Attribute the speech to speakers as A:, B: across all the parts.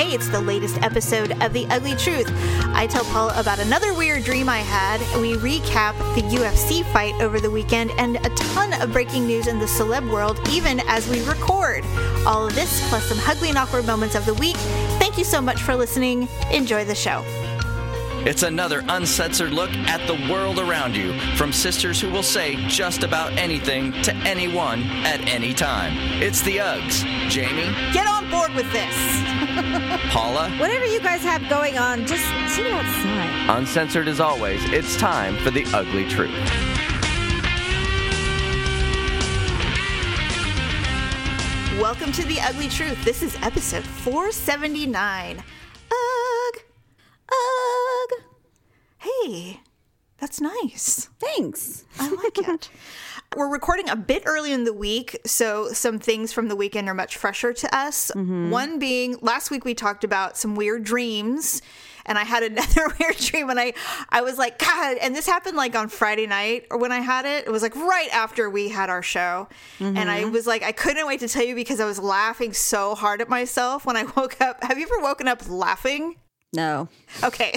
A: Hey, it's the latest episode of The Ugly Truth. I tell Paula about another weird dream I had. We recap the UFC fight over the weekend and a ton of breaking news in the celeb world, even as we record. All of this, plus some ugly and awkward moments of the week. Thank you so much for listening. Enjoy the show.
B: It's another uncensored look at the world around you from sisters who will say just about anything to anyone at any time. It's the Uggs. Jamie,
A: Get on board with this.
B: Paula,
C: Whatever you guys have going on, just sit outside.
B: uncensored as always, it's time for the ugly truth.
A: Welcome to The Ugly Truth. This is episode 479. Ugh. Ugh. Hey, that's nice.
C: Thanks.
A: I like it. We're recording a bit early in the week, so some things from the weekend are much fresher to us. Mm-hmm. One being last week we talked about some weird dreams, and I had another weird dream, and I I was like, God, and this happened like on Friday night or when I had it. It was like right after we had our show, and I mm-hmm. was like, I couldn't wait to tell you because I was laughing so hard at myself when I woke up. Have you ever woken up laughing?
C: No.
A: Okay.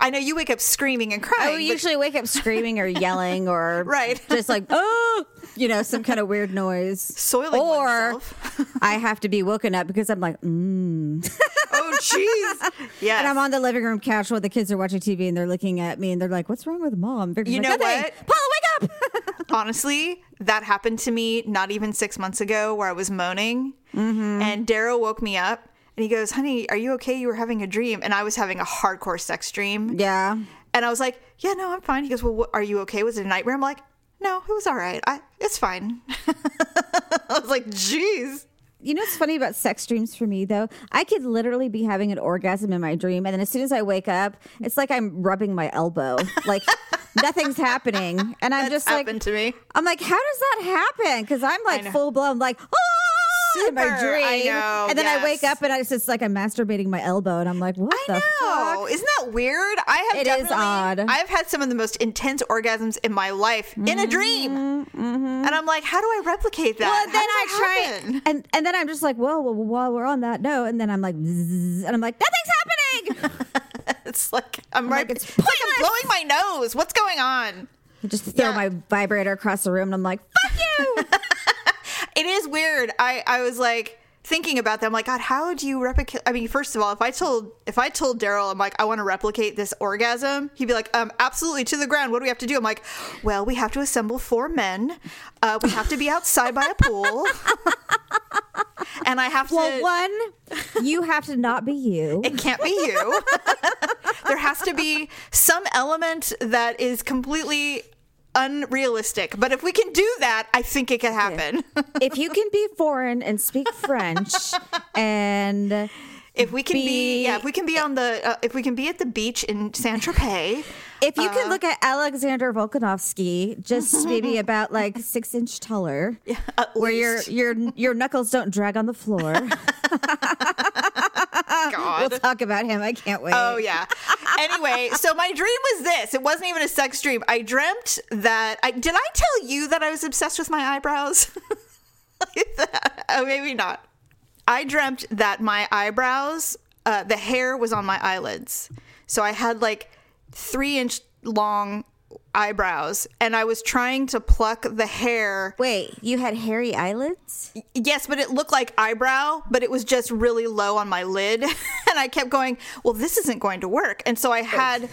A: I know you wake up screaming and crying.
C: I
A: but-
C: usually wake up screaming or yelling or
A: Right.
C: just like, oh, you know, some kind of weird noise.
A: Soiling
C: or. I have to be woken up because I'm like, mm.
A: Oh, jeez. Yeah.
C: And I'm on the living room couch while the kids are watching TV and they're looking at me and they're like, what's wrong with mom? They're
A: You
C: like,
A: know what?
C: Paula, wake up.
A: Honestly, that happened to me not even six months ago where I was moaning.
C: Mm-hmm.
A: And Daryl woke me up and he goes, Honey, are you okay? You were having a dream. And I was having a hardcore sex dream.
C: yeah.
A: And I was like, Yeah, no, I'm fine. He goes, Well, what, are you okay? Was it a nightmare? I'm like, No, it was all right. I, it's fine. I was like, Jeez.
C: You know what's funny about sex dreams for me though? I could literally be having an orgasm in my dream, and then as soon as I wake up, it's like I'm rubbing my elbow, like nothing's happening, and I'm
A: That's
C: just like,
A: happened to me.
C: I'm like, how does that happen? Because I'm like full blown, like, ah, in my dream,
A: I know,
C: and then I wake up and it's just like I'm masturbating my elbow, and I'm like, what the
A: I know.
C: fuck?
A: Isn't that weird? I have
C: It is odd.
A: I've had some of the most intense orgasms in my life in a dream. And I'm like, how do I replicate that?
C: Mm-hmm, Well, then I
A: that
C: try,
A: happen?
C: and and then I'm just like, well, well, while we're on that note, and then I'm like, and I'm like, nothing's happening.
A: It's like I'm, right.
C: like,
A: it's,
C: it's
A: like I'm blowing my nose. What's going on?
C: I just throw
A: Yeah.
C: my vibrator across the room, and I'm like, fuck you.
A: It is weird. I I was like thinking about that. I'm like, God, how do you replicate? I mean, first of all, if I told if I told Daryl, I'm like, I want to replicate this orgasm, he'd be like, um, absolutely to the ground. What do we have to do? I'm like, well, we have to assemble four men. Uh, we have to be outside by a pool. And I have to.
C: Well, one, you have to not be you.
A: It can't be you. there has to be some element that is completely unrealistic. But if we can do that, I think it can happen.
C: if you can be foreign and speak French, and
A: if we can be,
C: Be-
A: yeah, if we can be on the, uh, if we can be at the beach in Saint Tropez,
C: if you
A: Uh.
C: can look at Alexander Volkanovski, just maybe about like six inch taller,
A: at
C: where your your your knuckles don't drag on the floor. We'll talk about him. I can't wait.
A: Oh yeah. Anyway, so my dream was this. It wasn't even a sex dream. I dreamt that I did I tell you that I was obsessed with my eyebrows? oh, maybe not. I dreamt that my eyebrows, uh, the hair was on my eyelids. So I had like three inch long eyebrows and I was trying to pluck the hair.
C: Wait, you had hairy eyelids?
A: Yes, but it looked like eyebrow, but it was just really low on my lid. and I kept going, well, this isn't going to work. And so I had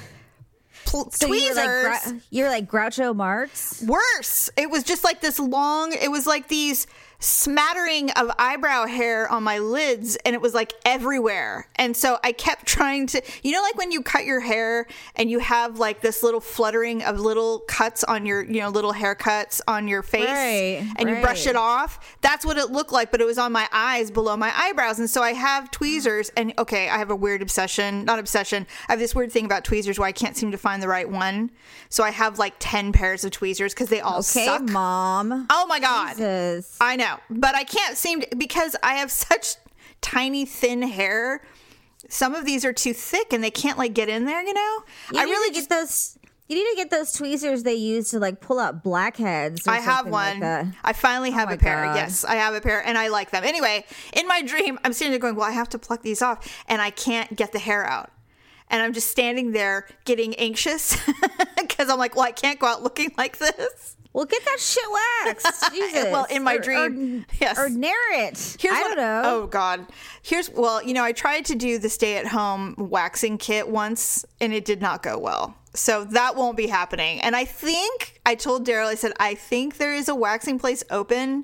A: pl-
C: So
A: tweezers.
C: you were like Grou- you're like Groucho Marx.
A: Worse. It was just like this long, it was like these smattering of eyebrow hair on my lids and it was like everywhere. And so I kept trying to, you know, like when you cut your hair and you have like this little fluttering of little cuts on your, you know, little haircuts on your face
C: Right,
A: and you brush it off. That's what it looked like, but it was on my eyes below my eyebrows. And so I have tweezers and okay, I have a weird obsession, not obsession. I have this weird thing about tweezers where I can't seem to find the right one. So I have like 10 pairs of tweezers because they all
C: Okay,
A: suck.
C: mom.
A: Oh my God.
C: Jesus.
A: I know, but I can't seem to because I have such tiny, thin hair. Some of these are too thick and they can't like get in there, you know?
C: You
A: I really just
C: get those You need to get those tweezers they use to like pull out blackheads. or
A: I have
C: something like
A: one. I finally oh have
C: my
A: a pair.
C: God.
A: Yes, I have a pair and I like them. Anyway, in my dream, I'm sitting there going, Well, I have to pluck these off and I can't get the hair out. And I'm just standing there getting anxious because I'm like, Well, I can't go out looking like this.
C: Well, get that shit waxed. Jesus.
A: Well, in my
C: Or-
A: dream,
C: or,
A: yes.
C: or nair it.
A: Here's
C: I
A: what-
C: don't know.
A: Oh God. Here's well, you know, I tried to do the stay at home waxing kit once and it did not go well. So that won't be happening. And I think I told Daryl, I said, I think there is a waxing place open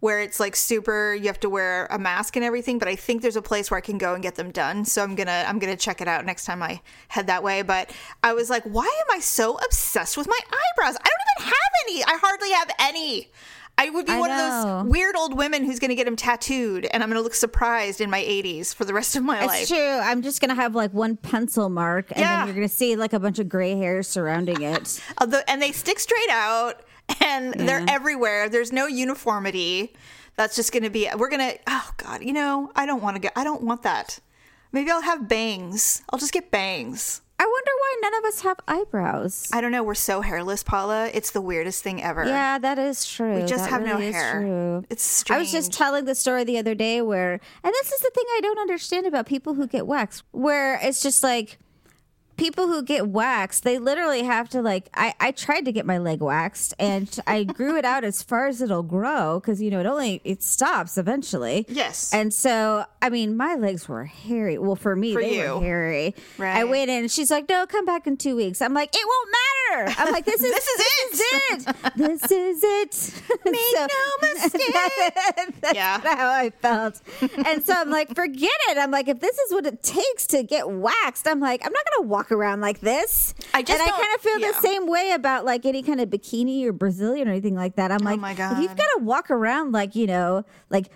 A: where it's like super you have to wear a mask and everything, but I think there's a place where I can go and get them done. So I'm gonna I'm gonna check it out next time I head that way. But I was like, why am I so obsessed with my eyebrows? I don't even have any. I hardly have any. I would be
C: I
A: one of those weird old women who's going to get them tattooed, and I'm going to look surprised in my 80s for the rest of my
C: It's
A: life.
C: true. I'm just gonna have like one pencil mark, and
A: Yeah.
C: then you're gonna see like a bunch of gray hairs surrounding it.
A: Although, and they stick straight out, and they're everywhere. There's no uniformity. That's just going to be. We're going to. Oh God, you know, I don't want to get. I don't want that. Maybe I'll have bangs. I'll just get bangs.
C: I wonder why none of us have eyebrows.
A: I don't know. We're so hairless, Paula. It's the weirdest thing ever.
C: yeah, that is true.
A: we just
C: That
A: have no
C: really is
A: hair.
C: true.
A: It's strange.
C: I was just telling the story the other day where, and this is the thing I don't understand about people who get waxed, where it's just like people who get waxed, they literally have to like. I I tried to get my leg waxed, and I grew it out as far as it'll grow because you know it only it stops eventually.
A: Yes.
C: And so I mean, my legs were hairy. Well, for me,
A: For
C: they
A: you.
C: were hairy.
A: Right.
C: I went in, and she's like, "No, come back in two weeks." I'm like, "It won't matter." I'm like, "This is
A: This is
C: it. This is it.
A: Make no mistake.
C: That's
A: Yeah.
C: how I felt. And so I'm like, forget it. I'm like, if this is what it takes to get waxed, I'm like, I'm not going to walk around like this.
A: I just
C: and I kind of feel
A: yeah.
C: the same way about like any kind of bikini or Brazilian or anything like that. I'm oh like,
A: Oh my
C: if you've got to walk around like, you know, like,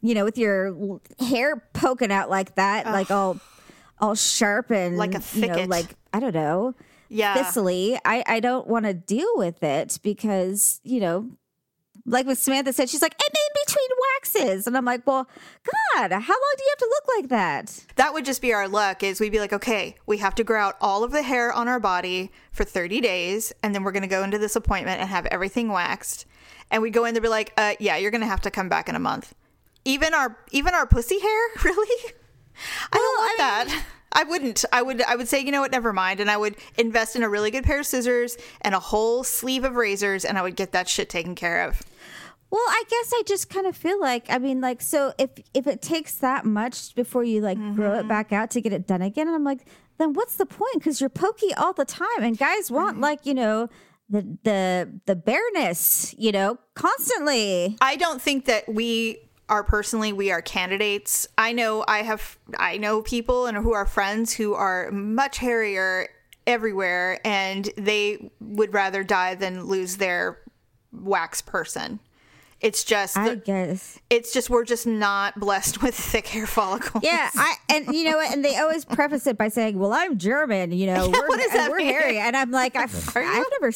C: you know, with your hair poking out like that, like all, all sharp and
A: Like a
C: you know, like I don't know,
A: Yeah.
C: thistly. I I don't want to deal with it because you know like what Samantha said, she's like, I'm in between waxes. And I'm like, well, God, how long do you have to look like that?
A: That would just be our luck is we'd be like, okay, we have to grow out all of the hair on our body for 30 days, and then we're going to go into this appointment and have everything waxed. And we go in there be like, uh, yeah, you're going to have to come back in a month. Even our even our pussy hair, really? I don't want that. I wouldn't. I would I would say, you know what, never mind. And I would invest in a really good pair of scissors and a whole sleeve of razors and I would get that shit taken care of.
C: Well, I guess I just kind of feel like I mean, like, so if if it takes that much before you like grow it mm-hmm. back out to get it done again, and I'm like, then what's the point? Because you're pokey all the time, and guys want mm-hmm. like you know the the the bareness, you know, constantly.
A: I don't think that we are personally we are candidates. I know I have I know people and who are friends who are much hairier everywhere and they would rather die than lose their wax person. It's just
C: I guess.
A: it's just we're just not blessed with thick hair follicles.
C: Yeah, I and you know what? And they always preface it by saying, "Well, I'm German, you know, we're,
A: that
C: we're
A: mean?
C: hairy," and I'm like, I've, I've never.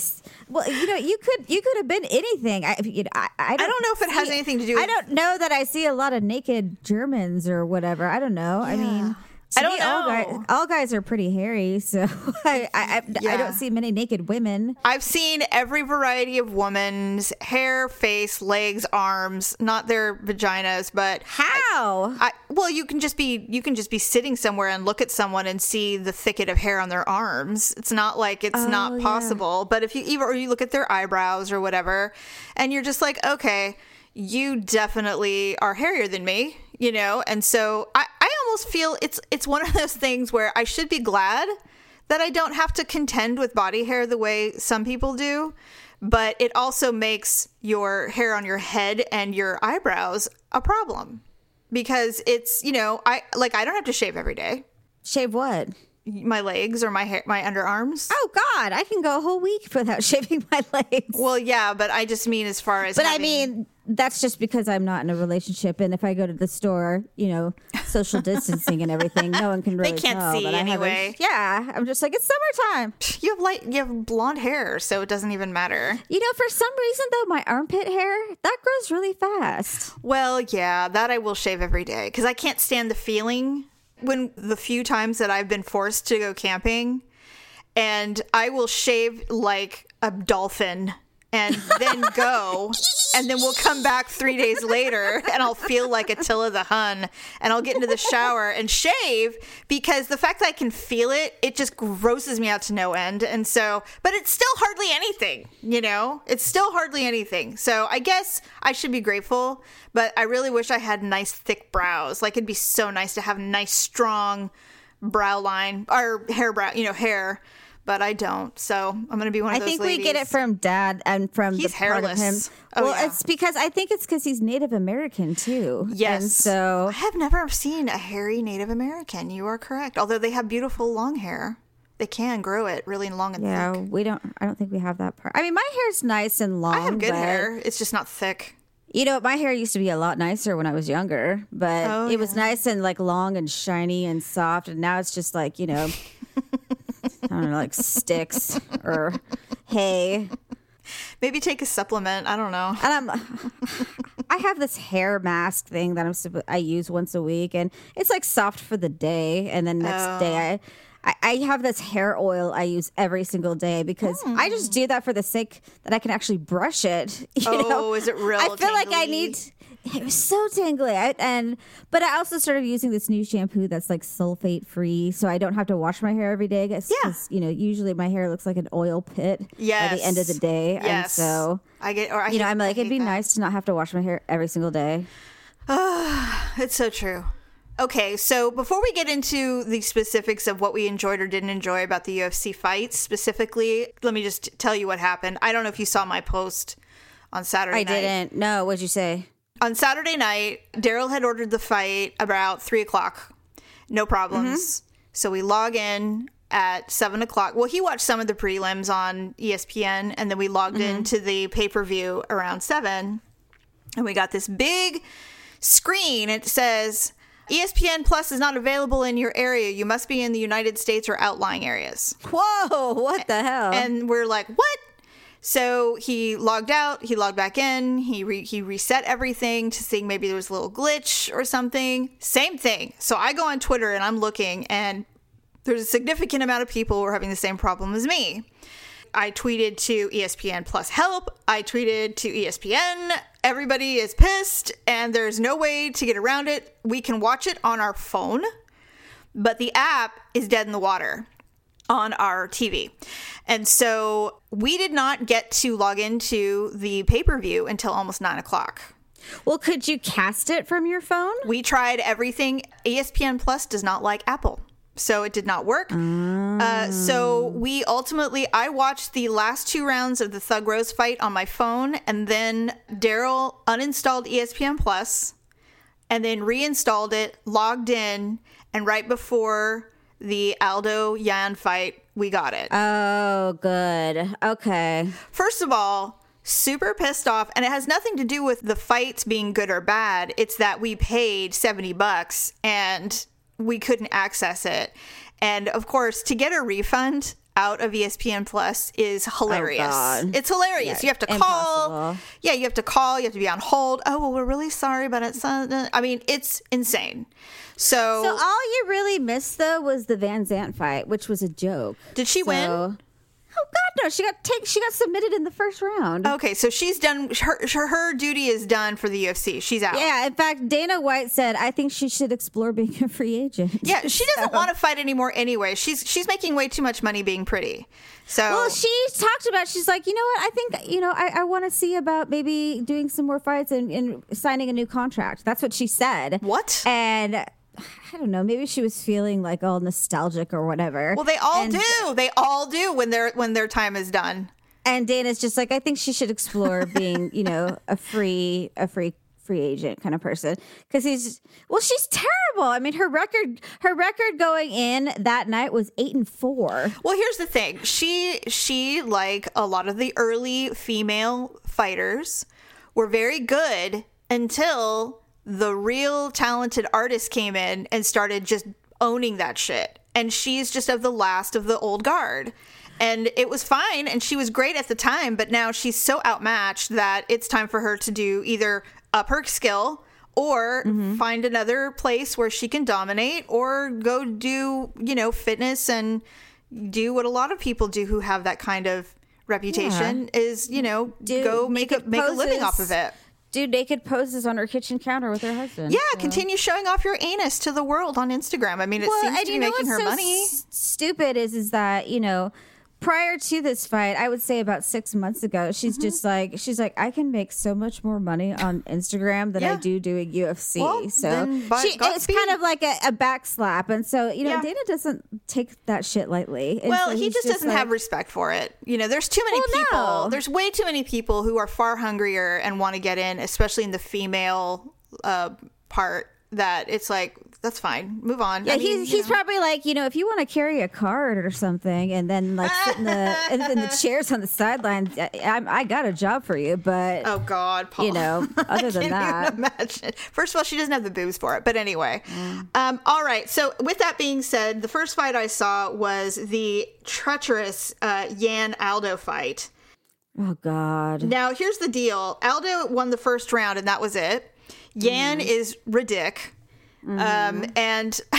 C: Well, you know, you could you could have been anything. I, you know, I, I,
A: don't know if it has anything to do with...
C: I don't know that I see a lot of naked Germans or whatever. I don't know. I mean.
A: I don't
C: me, All guys,
A: know.
C: all guys are pretty hairy, so I, I, I, I don't see many naked women.
A: I've seen every variety of woman's hair, face, legs, arms, not their vaginas, but
C: How?
A: I, well, you can just be you can just be sitting somewhere and look at someone and see the thicket of hair on their arms. It's not like it's
C: Oh,
A: not
C: yeah.
A: possible. But if you even or you look at their eyebrows or whatever, and you're just like, okay, you definitely are hairier than me, you know. And so I almost feel it's it's one of those things where I should be glad that I don't have to contend with body hair the way some people do. But it also makes your hair on your head and your eyebrows a problem because it's you know I like I don't have to shave every day
C: Shave what?
A: my legs or my hair my underarms.
C: Oh God, I can go a whole week without shaving my legs.
A: Well, yeah, but I just mean as far as
C: But I mean, that's just because I'm not in a relationship, and if I go to the store, you know, social distancing and everything, no one can really
A: can't
C: tell
A: see anyway.
C: Yeah, I'm just like it's summertime.
A: you have light you have blonde hair, so it doesn't even matter.
C: You know, for some reason though, my armpit hair that grows really fast.
A: Well, yeah, that I will shave every day because I can't stand the feeling when the few times that I've been forced to go camping and I will shave like a dolphin and then go and then we'll come back three days later and I'll feel like Attila the Hun and I'll get into the shower and shave because the fact that I can feel it, it just grosses me out to no end. And so, but it's still hardly anything, you know? It's still hardly anything. So I guess I should be grateful, but I really wish I had nice thick brows. Like it'd be so nice to have nice, strong brow line or hair brow, you know, hair but I don't. So I'm going to be one of
C: I
A: those I
C: think we get it from dad and from
A: He's
C: the part of him.
A: Oh,
C: well,
A: yeah.
C: it's because I think it's because he's Native American too.
A: Yes.
C: and so
A: I have never seen a hairy Native American. You are correct. Although they have beautiful long hair, they can grow it really long and
C: yeah,
A: thick.
C: we don't. I don't think we have that part. I mean, my hair's nice and long.
A: I have good hair. It's just not thick.
C: You know, my hair used to be a lot nicer when I was younger, but
A: Oh,
C: it was nice and like long and shiny and soft, and now it's just like you know, I don't know, like sticks or hay.
A: Maybe take a supplement. I don't know.
C: And I'm, I have this hair mask thing that I'm I use once a week, and it's like soft for the day, and then next
A: Oh.
C: day I. I have this hair oil I use every single day because I hmm. just do that for the sake that I can actually brush it. You
A: Oh,
C: know?
A: is it real
C: I feel like I need. It was so tangly, I, and but I also started using this new shampoo that's like sulfate free, so I don't have to wash my hair every day. Cause,
A: Yeah.
C: 'cause, you know, usually my hair looks like an oil pit by the end of the day, and so
A: I get. Or I
C: you know, I'm like, it'd be
A: that.
C: nice to not have to wash my hair every single day.
A: It's so true. Okay, so before we get into the specifics of what we enjoyed or didn't enjoy about the UFC fights specifically, let me just tell you what happened. I don't know if you saw my post on Saturday
C: I
A: night.
C: didn't. No, what'd you say?
A: On Saturday night, Daryl had ordered the fight about three o'clock. No problems. Mm-hmm. So we log in at seven o'clock. Well, he watched some of the prelims on ESPN, and then we logged mm-hmm. into the pay per view around seven, and we got this big screen. It says. ESPN Plus is not available in your area. You must be in the United States or outlying areas.
C: Whoa! What the hell?
A: And we're like, what? So he logged out, he logged back in, he re- he reset everything to see maybe there was a little glitch or something. Same thing. So I go on Twitter and I'm looking, and there's a significant amount of people who are having the same problem as me. I tweeted to ESPN Plus help. I tweeted to ESPN. Everybody is pissed, and there's no way to get around it. We can watch it on our phone, but the app is dead in the water on our TV. And so we did not get to log into the pay per view until almost nine o'clock.
C: well, could you cast it from your phone?
A: We tried everything. ESPN Plus does not like Apple. So it did not work. Uh, so we ultimately, I watched the last two rounds of the Thug Rose fight on my phone, and then Daryl uninstalled ESPN Plus, and then reinstalled it, logged in, and right before the Aldo Yan fight, we got it.
C: Oh, good. Okay.
A: First of all, super pissed off, and it has nothing to do with the fights being good or bad. It's that we paid 70 bucks and we couldn't access it. And of course, to get a refund out of ESPN Plus is hilarious.
C: God.
A: it's hilarious.
C: Yeah,
A: you have to call.
C: impossible.
A: Yeah, you have to call. You have to be on hold. Oh, well, we're really sorry, but it's. Uh, I mean, it's insane. So,
C: So all you really missed though was the VanZant fight, which was a joke.
A: Did she win?
C: Oh God, no! She got take. She got submitted in the first round.
A: okay, so she's done. Her, her duty is done for the UFC. She's out.
C: Yeah, in fact, Dana White said, "I think she should explore being a free agent."
A: Yeah, she doesn't want to fight anymore anyway. She's she's making way too much money being pretty. So
C: Well, she talked about. She's like, you know what? I think you know. I, I want to see about maybe doing some more fights and, and signing a new contract. That's what she said.
A: What?
C: And I don't know. Maybe she was feeling like all nostalgic or whatever.
A: well, they all
C: And-
A: do. They all do when their when their time is done.
C: And Dana's just like, I think she should explore being, you know, a free, a free, free agent kind of person. Because he's, well, she's terrible. I mean, her record, her record going in that night was eight and four.
A: Well, here's the thing. She she like a lot of the early female fighters were very good until the real talented artist came in and started just owning that shit. And she's just of the last of the old guard. And it was fine and she was great at the time, but now she's so outmatched that it's time for her to do either up her skill or find another place where she can dominate or go do, you know, fitness and do what a lot of people do who have that kind of reputation is, you know,
C: Do
A: go make a
C: naked
A: make a living off of it.
C: Do naked poses on her kitchen counter with her husband.
A: Yeah,
C: So-
A: continue showing off your anus to the world on Instagram. I mean, it
C: Well,
A: seems to be making her
C: so
A: money.
C: s- stupid is is that you know prior to this fight i would say about six months ago she's
A: Mm-hmm.
C: just like she's like i can make so much more money on instagram than i
A: Yeah.
C: do doing ufc
A: Well,
C: so she, it's kind of like a, a backslap and so you know
A: Yeah.
C: dana doesn't take that shit lightly And
A: Well,
C: so
A: he just doesn't
C: like-
A: have respect for it. You know, there's too many
C: Well,
A: people.
C: no.
A: There's way too many people who are far hungrier and want to get in, especially in the female uh, part. That it's like that's fine. Move on.
C: yeah,
A: I mean,
C: he's he's
A: know.
C: probably like you know if you want to carry a card or something and then like sit in the then the chairs on the sidelines, I, I, I got a job for you, but
A: Oh God, Paul.
C: you know, other than that,
A: imagine. First of all, she doesn't have the boobs for it. But anyway,
C: Mm.
A: um, all right. So with that being said, the first fight I saw was the treacherous uh, Yan Aldo fight.
C: oh god.
A: Now here's the deal: Aldo won the first round, and that was it. Yan
C: Mm-hmm.
A: is ridic, um, and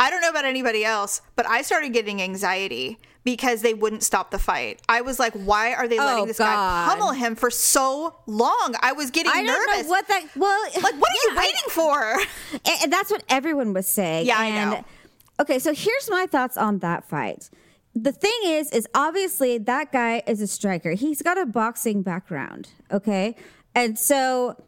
A: I don't know about anybody else, but I started getting anxiety because they wouldn't stop the fight. I was like, why are they letting
C: Oh,
A: this guy pummel him for so long? I was getting
C: I
A: nervous.
C: don't know what that. Well,
A: like, what are you
C: yeah, I-
A: waiting for?
C: and, and that's what everyone was saying.
A: Yeah, I know.
C: Okay, so here's my thoughts on that fight. The thing is, is obviously that guy is a striker. He's got a boxing background. Okay, and so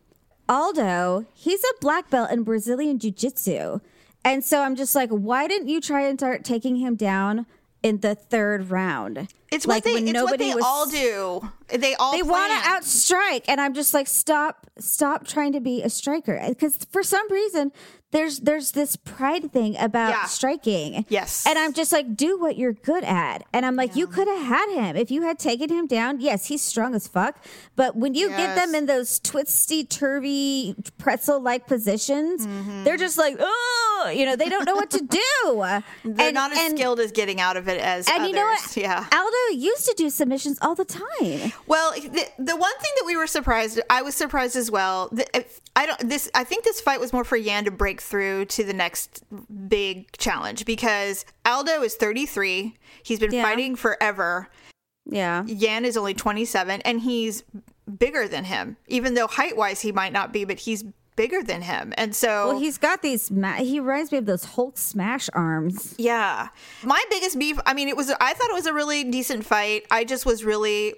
C: Aldo, he's a black belt in Brazilian Jiu Jitsu, and so I'm just like, why didn't you try and start taking him down in the third round?
A: It's
C: like
A: what they,
C: when
A: it's what
C: nobody
A: they
C: was-
A: all do. They all
C: they want to outstrike and i'm just like stop stop trying to be a striker because for some reason there's there's this pride thing about
A: Yeah.
C: striking
A: Yes.
C: and i'm just like do what you're good at and i'm like you could have had him if you had taken him down yes he's strong as fuck but when you get them in those twisty turvy pretzel like positions
A: Mm-hmm.
C: they're just like oh you know they don't know what to do
A: They're
C: And-
A: not as
C: and-
A: skilled as getting out of it as
C: and
A: others.
C: you know what
A: Yeah.
C: aldo used to do submissions all the time
A: Well, the, the one thing that we were surprised, I was surprised as well. if- I don't this. I think this fight was more for Yan to break through to the next big challenge because Aldo is 33. He's been
C: Yeah.
A: fighting forever.
C: yeah
A: Yan is only 27, and he's bigger than him. Even though height wise he might not be, but he's bigger than him. And so
C: Well, he's got these. He reminds me of those Hulk smash arms.
A: Yeah. My biggest beef, I mean, it was, I thought it was a really decent fight. I just was really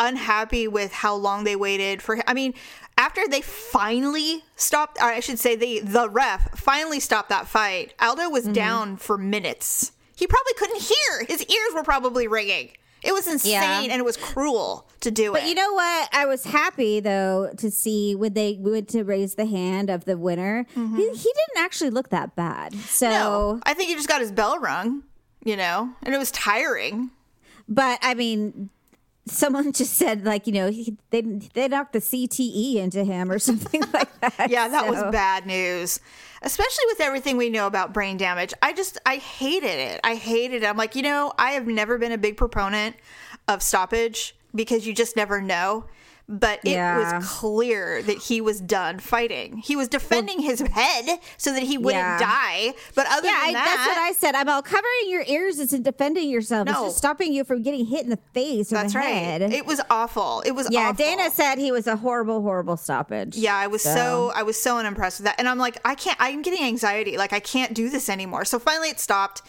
A: unhappy with how long they waited for, I mean, after they finally stopped, or I should say, the, the ref finally stopped that fight, Aldo was
C: Mm-hmm.
A: down for minutes. He probably couldn't hear. His ears were probably ringing. It was insane
C: Yeah.
A: and it was cruel to do it.
C: But you know what? I was happy though to see when they went to raise the hand of the winner. He, he didn't actually look that bad. So,
A: Mm-hmm. no, I think he just got his bell rung, you know, and it was tiring.
C: but I mean, someone just said like you know he, they they knocked the CTE into him or something like that.
A: Yeah, that
C: So-
A: was bad news. Especially with everything we know about brain damage. I just I hated it. I hated it. I'm like, you know, I have never been a big proponent of stoppage because you just never know. But it
C: Yeah.
A: was clear that he was done fighting. He was defending his head so that he wouldn't
C: Yeah.
A: die. But other
C: Yeah,
A: than
C: I,
A: that,
C: that's what I said. I'm all covering your ears isn't defending yourself. It's
A: No.
C: just stopping you from getting hit in the face or
A: that's
C: the
A: right.
C: head.
A: It was awful. It was
C: yeah,
A: awful.
C: Dana said he was a horrible, horrible stoppage.
A: Yeah, I was so. I was so unimpressed with that, and I'm like, I can't. I'm getting anxiety. Like I can't do this anymore. So finally, it stopped.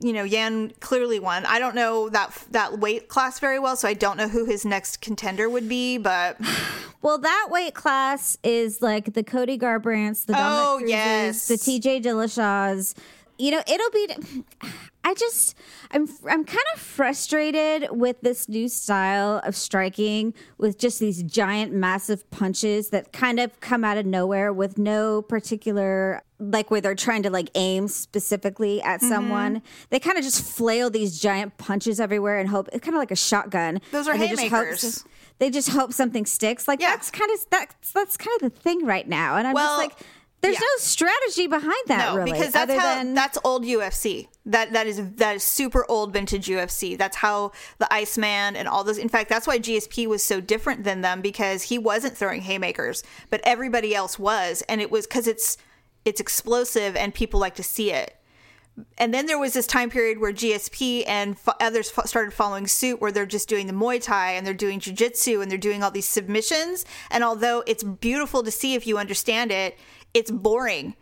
A: You know, Yan clearly won. I don't know that that weight class very well, so I don't know who his next contender would be. But
C: Well, that weight class is like the Cody Garbrandts, the Dominick
A: Oh,
C: Cruzes,
A: yes.
C: the TJ Dillashaws. You know, it'll be. I just, I'm, I'm kind of frustrated with this new style of striking with just these giant, massive punches that kind of come out of nowhere with no particular, like where they're trying to like aim specifically at
A: Mm-hmm.
C: someone. They kind of just flail these giant punches everywhere and hope. It's kind of like a shotgun.
A: Those are
C: and they just hope-
A: haymakers.
C: they just hope something sticks. Like
A: Yeah.
C: that's kind of that's that's kind of the thing right now. And I'm
A: Well,
C: just like, there's
A: yeah.
C: no strategy behind that,
A: no,
C: really.
A: because that's how
C: than
A: that's old UFC. That that is that is super old vintage UFC. That's how the Iceman and all those. In fact, that's why GSP was so different than them because he wasn't throwing haymakers, but everybody else was, and it was because it's it's explosive and people like to see it. and then there was this time period where GSP and others started following suit, where they're just doing the Muay Thai and they're doing Jiu Jitsu and they're doing all these submissions. And although it's beautiful to see if you understand it, it's boring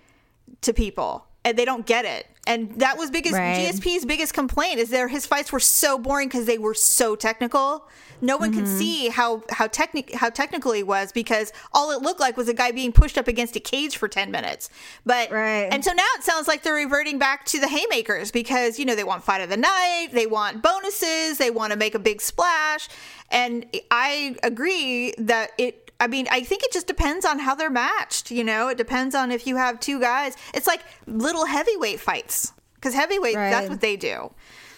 A: to people and they don't get it. And that was biggest
C: Right.
A: GSP's biggest complaint is there his fights were so boring because they were so technical. No one could mm-hmm. see how how technic how technical he was because all it looked like was a guy being pushed up against a cage for ten minutes. But
C: Right.
A: and so now it sounds like they're reverting back to the haymakers because you know they want fight of the night, they want bonuses, they want to make a big splash, and I agree that it. I mean, I think it just depends on how they're matched. You know, it depends on if you have two guys. It's like little heavyweight fights because heavyweight that's
C: Right.
A: what they do.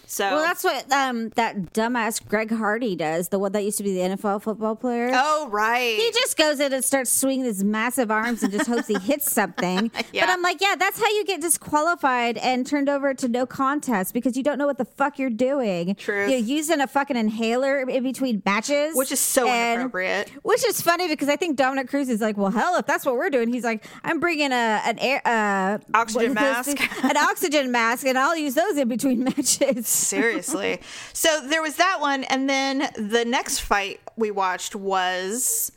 A: So
C: Well, that's what um, that dumbass Greg Hardy does. The one that used to be the NFL football player.
A: oh right.
C: He just goes in and starts swinging his massive arms and just hopes he hits something.
A: Yeah.
C: But I'm like, yeah, that's how you get disqualified and turned over to no contest because you don't know what the fuck you're doing.
A: Truth.
C: You're using a fucking inhaler in between matches,
A: Which is so
C: and-
A: inappropriate.
C: Which is funny because I think Dominick Cruz is like, well, hell, if that's what we're doing, he's like, I'm bringing a an air uh,
A: Oxygen
C: what are those
A: mask.
C: an oxygen mask, and I'll use those in between matches.
A: Seriously. so there was that one, and then the next fight we watched was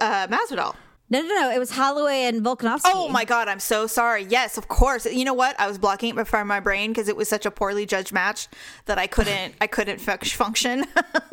A: uh, Masvidal.
C: No, no, no. It was Holloway and Volkanovski.
A: Oh my god, I'm so sorry. Yes, of course. You know what? I was blocking it from my brain because it was such a poorly judged match that I couldn't I couldn't func- function.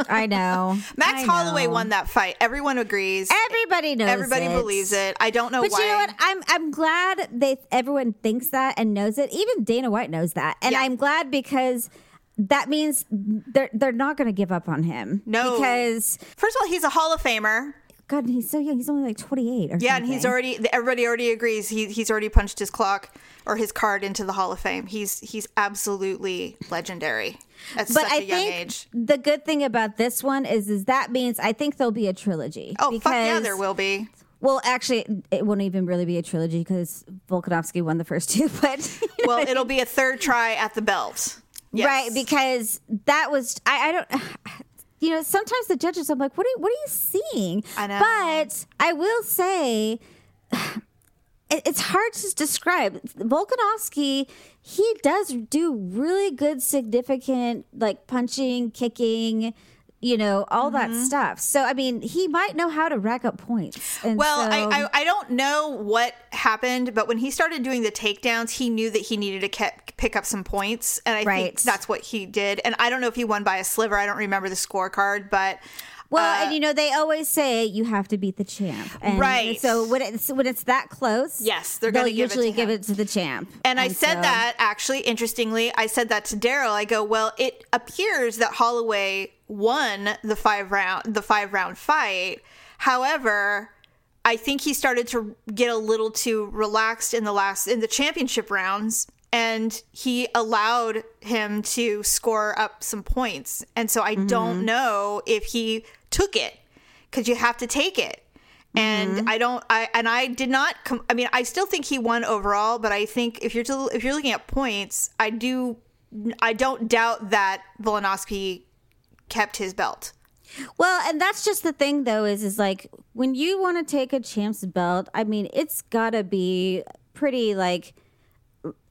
C: I know.
A: Max
C: I
A: Holloway
C: know.
A: won that fight. Everyone agrees.
C: Everybody knows.
A: Everybody
C: it.
A: believes it. I don't know
C: But
A: why.
C: you know what? I'm I'm glad they everyone thinks that and knows it. Even Dana White knows that, and
A: Yeah.
C: I'm glad because that means they're they're not going to give up on him.
A: No.
C: because
A: First of all, he's a Hall of Famer.
C: God, he's so young. He's only like 28 or
A: Yeah, and he's already everybody already agrees he he's already punched his clock or his card into the Hall of Fame. He's he's absolutely legendary at
C: But
A: such
C: I
A: a young
C: think
A: age.
C: the good thing about this one is is that means I think there'll be a trilogy.
A: Oh fuck yeah, there will be.
C: Well, actually, it won't even really be a trilogy because Volkanovski won the first two. But
A: Well, it'll be a third try at the belt. Yes.
C: Right, because that was I, I don't you know, sometimes the judges I'm like, what are what are you seeing?
A: I know.
C: But I will say it, it's hard to describe. Volkanovski, he does do really good significant like punching, kicking, you know, all that
A: Mm-hmm.
C: stuff. So I mean, he might know how to rack up points. And
A: Well,
C: so-
A: I, I I don't know what happened, but when he started doing the takedowns, he knew that he needed to ke- pick up some points, and I think that's what he did. And I don't know if he won by a sliver. I don't remember the scorecard, but
C: Well,
A: uh,
C: and you know they always say you have to beat the champ, and
A: Right.
C: So when it's when it's that close,
A: Yes, they're
C: they'll
A: gonna give it to
C: usually give it to the champ.
A: And I said
C: so-
A: that actually, interestingly, I said that to Daryl. I go, well, it appears that Holloway won the five round the five round fight. However, I think he started to get a little too relaxed in the last in the championship rounds, and he allowed him to score up some points. And so I mm-hmm. don't know if he took it because you have to take it and mm-hmm. I don't I and I did not com- I mean I still think he won overall but I think if you're to, if you're looking at points I do I don't doubt that Volkanovski kept his belt.
C: Well, and that's just the thing though is is like when you want to take a champ's belt, I mean, it's got to be pretty like